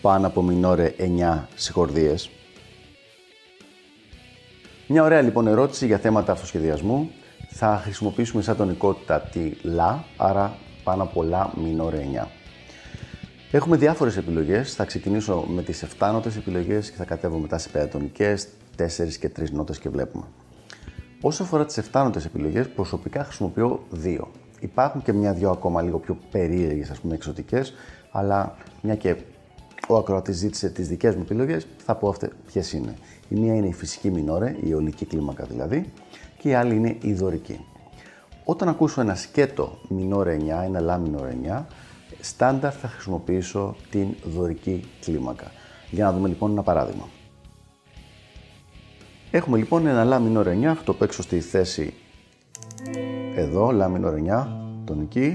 πάνω από μινόρε 9 συγχορδίες. Μια ωραία λοιπόν ερώτηση για θέματα αυτοσχεδιασμού. Θα χρησιμοποιήσουμε σαν τονικότητα τη λα, άρα πάνω από λα μινόρε 9. Έχουμε διάφορες επιλογές. Θα ξεκινήσω με τις 7 νότες επιλογές και θα κατέβω μετά σε πεντατονικές, 4 και 3 νότες και βλέπουμε. Όσο αφορά τις 7 νότες επιλογές, προσωπικά χρησιμοποιώ 2. Υπάρχουν και μια-δυο ακόμα λίγο πιο περίεργες, ας πούμε, εξωτικές, αλλά μια και ο ακροατής ζήτησε τις δικές μου επιλογές, θα πω αυτές ποιες είναι. Η μία είναι η φυσική μινόρε, η ολική κλίμακα δηλαδή, και η άλλη είναι η δωρική. Όταν ακούσω ένα σκέτο μινόρε 9, ένα λα μινόρε 9, στάνταρ θα χρησιμοποιήσω την δωρική κλίμακα. Για να δούμε λοιπόν ένα παράδειγμα. Έχουμε λοιπόν ένα λα μινόρε 9, αυτό παίξω στη θέση εδώ, λα μινόρε 9, τονική,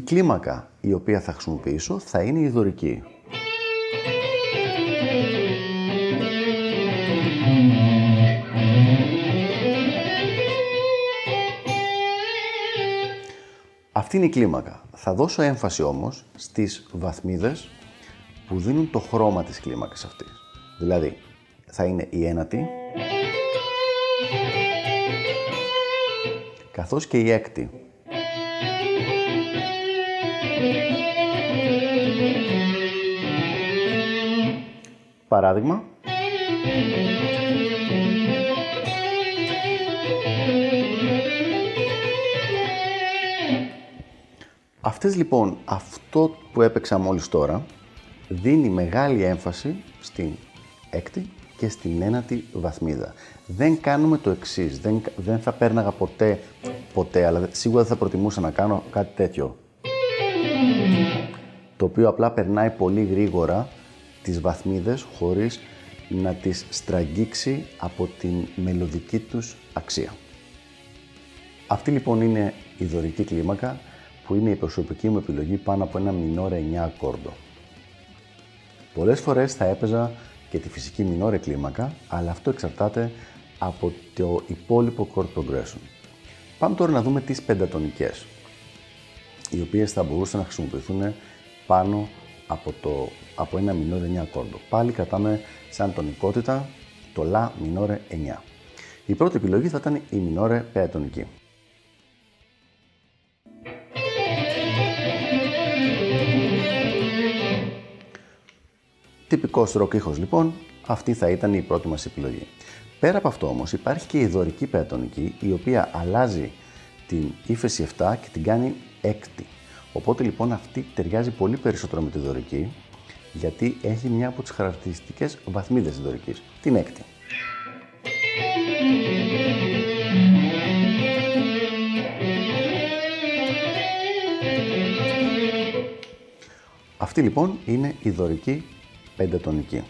Η κλίμακα η οποία θα χρησιμοποιήσω θα είναι η δωρική. Αυτή είναι η κλίμακα. Θα δώσω έμφαση όμως στις βαθμίδες που δίνουν το χρώμα της κλίμακας αυτής. Δηλαδή, θα είναι η ένατη, καθώς και η έκτη. Παράδειγμα. Αυτές λοιπόν, αυτό που έπαιξα μόλις τώρα, δίνει μεγάλη έμφαση στην έκτη και στην ένατη βαθμίδα. Δεν κάνουμε το εξής. Δεν, δεν θα πέρναγα ποτέ, ποτέ, αλλά σίγουρα δεν θα προτιμούσα να κάνω κάτι τέτοιο. Το οποίο απλά περνάει πολύ γρήγορα τις βαθμίδες χωρίς να τις στραγγίξει από την μελωδική τους αξία. Αυτή λοιπόν είναι η δωρική κλίμακα που είναι η προσωπική μου επιλογή πάνω από ένα μινόρε 9 ακόρντο. Πολλές φορές θα έπαιζα και τη φυσική μινόρε κλίμακα, αλλά αυτό εξαρτάται από το υπόλοιπο chord progression. Πάμε τώρα να δούμε τις πεντατονικές, οι οποίες θα μπορούσαν να χρησιμοποιηθούν πάνω από, το, από ένα μινόρε 9 ακόρντο. Πάλι κρατάμε σαν τονικότητα το λα μινόρε 9. Η πρώτη επιλογή θα ήταν η μινόρε πεατονική. Τυπικός ροκ ήχος λοιπόν, αυτή θα ήταν η πρώτη μας επιλογή. Πέρα από αυτό όμως υπάρχει και η δωρική πεατονική η οποία αλλάζει την ύφεση 7 και την κάνει έκτη. Οπότε λοιπόν αυτή ταιριάζει πολύ περισσότερο με τη δωρική, γιατί έχει μια από τις χαρακτηριστικές βαθμίδες της δωρικής, την έκτη. Αυτή λοιπόν είναι η δωρική πεντατονική.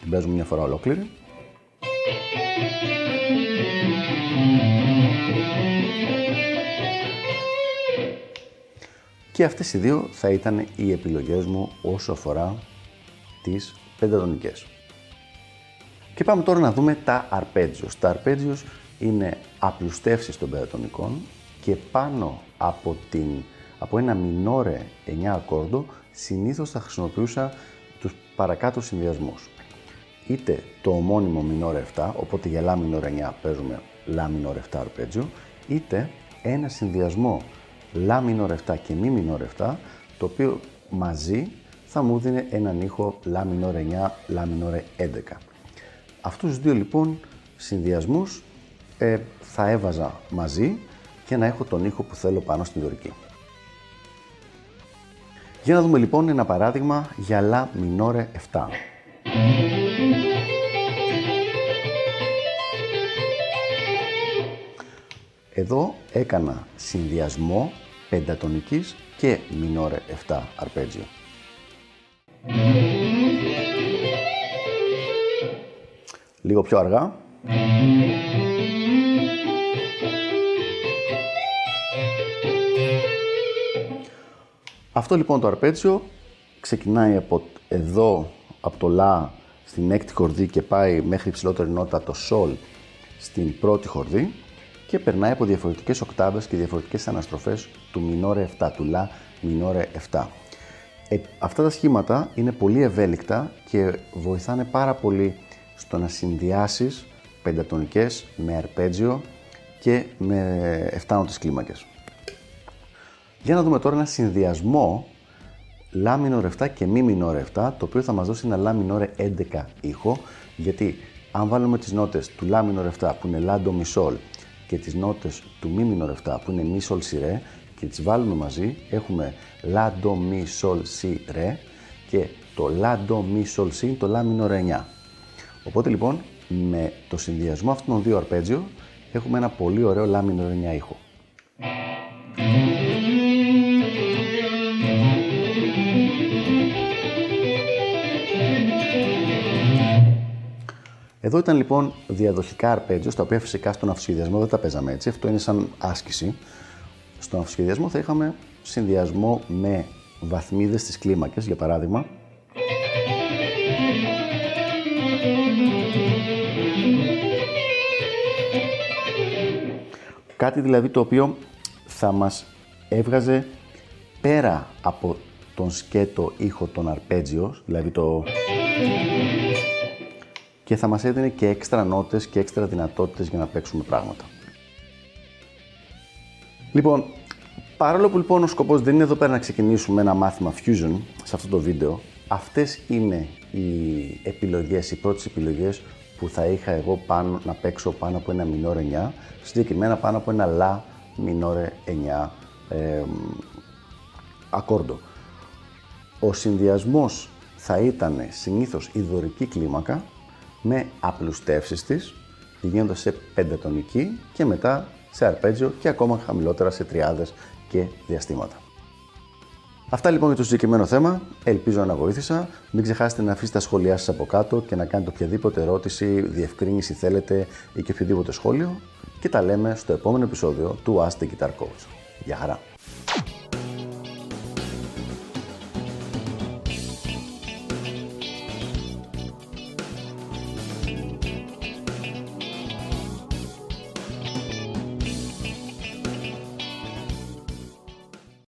Την παίζουμε μια φορά ολόκληρη. Και αυτές οι δύο θα ήταν οι επιλογές μου όσο αφορά τις πεντατονικές. Και πάμε τώρα να δούμε τα αρπέτζιος. Τα αρπέτζιος είναι απλουστεύσεις των πεντατονικών και πάνω από, την, από ένα μινόρε 9 ακόρδο συνήθως θα χρησιμοποιούσα τους παρακάτω συνδυασμούς. Είτε το ομώνυμο μινόρε 7, οπότε για λα μινόρε 9 παίζουμε λα μινόρε 7 αρπέτζιο, είτε ένα συνδυασμό λα μινόρ 7 και μη μινόρ 7, το οποίο μαζί θα μου δίνει έναν ήχο λα μινόρ 9, λα μινόρ 11. Αυτούς τους δύο λοιπόν συνδυασμούς ε, θα έβαζα μαζί και να έχω τον ήχο που θέλω πάνω στην δωρική. Για να δούμε λοιπόν ένα παράδειγμα για λα μινόρε 7. Εδώ έκανα συνδυασμό πεντατονικής και μινόρε 7 αρπέτζιο. Λίγο πιο αργά. Αυτό λοιπόν το αρπέτσιο ξεκινάει από εδώ, από το λα στην έκτη χορδή και πάει μέχρι υψηλότερη νότα το σολ στην πρώτη χορδή και περνάει από διαφορετικές οκτάβες και διαφορετικές αναστροφές του μινόρε 7, του λα μινόρε 7. Ε, αυτά τα σχήματα είναι πολύ ευέλικτα και βοηθάνε πάρα πολύ στο να συνδυάσεις πεντατονικές με αρπέτζιο και με 7 νότες κλίμακες. Για να δούμε τώρα ένα συνδυασμό λα μινόρε 7 και μη μινόρε 7, το οποίο θα μας δώσει ένα λα μινόρε 11 ήχο, γιατί αν βάλουμε τις νότες του λα μινόρε 7 που είναι λα ντο μι σολ και τις νότες του μη μινόρε 7 που είναι μη σολ σι ρε και τις βάλουμε μαζί, έχουμε λα ντο μι σολ σι ρε και το λα ντο μι σολ σι είναι το λα μινόρε 9. Οπότε λοιπόν με το συνδυασμό αυτών των δύο αρπέτζιο έχουμε ένα πολύ ωραίο λα μινόρε 9 ήχο. Εδώ ήταν λοιπόν διαδοχικά αρπέτζιο, τα οποία φυσικά στον αυσχεδιασμό δεν τα παίζαμε έτσι. Αυτό είναι σαν άσκηση. Στον αυσχεδιασμό θα είχαμε συνδυασμό με βαθμίδες στις κλίμακες, για παράδειγμα. Κάτι δηλαδή το οποίο θα μας έβγαζε πέρα από τον σκέτο ήχο των αρπέτζιο, δηλαδή το και θα μας έδινε και έξτρα νότες και έξτρα δυνατότητες για να παίξουμε πράγματα. Λοιπόν, παρόλο που λοιπόν ο σκοπός δεν είναι εδώ πέρα να ξεκινήσουμε ένα μάθημα Fusion σε αυτό το βίντεο, αυτές είναι οι επιλογές, οι πρώτες επιλογές που θα είχα εγώ πάνω, να παίξω πάνω από ένα μινόρε 9, συγκεκριμένα πάνω από ένα λα μινόρε 9 ε, ακόρντο. Ο συνδυασμός θα ήταν συνήθως η δωρική κλίμακα με απλουστεύσεις της, πηγαίνοντας σε πεντατονική και μετά σε αρπέτζιο και ακόμα χαμηλότερα σε τριάδες και διαστήματα. Αυτά λοιπόν για το συγκεκριμένο θέμα. Ελπίζω να βοήθησα. Μην ξεχάσετε να αφήσετε τα σχόλιά σας από κάτω και να κάνετε οποιαδήποτε ερώτηση, διευκρίνηση θέλετε ή και οποιοδήποτε σχόλιο. Και τα λέμε στο επόμενο επεισόδιο του Ask the Guitar Coach. Γεια χαρά!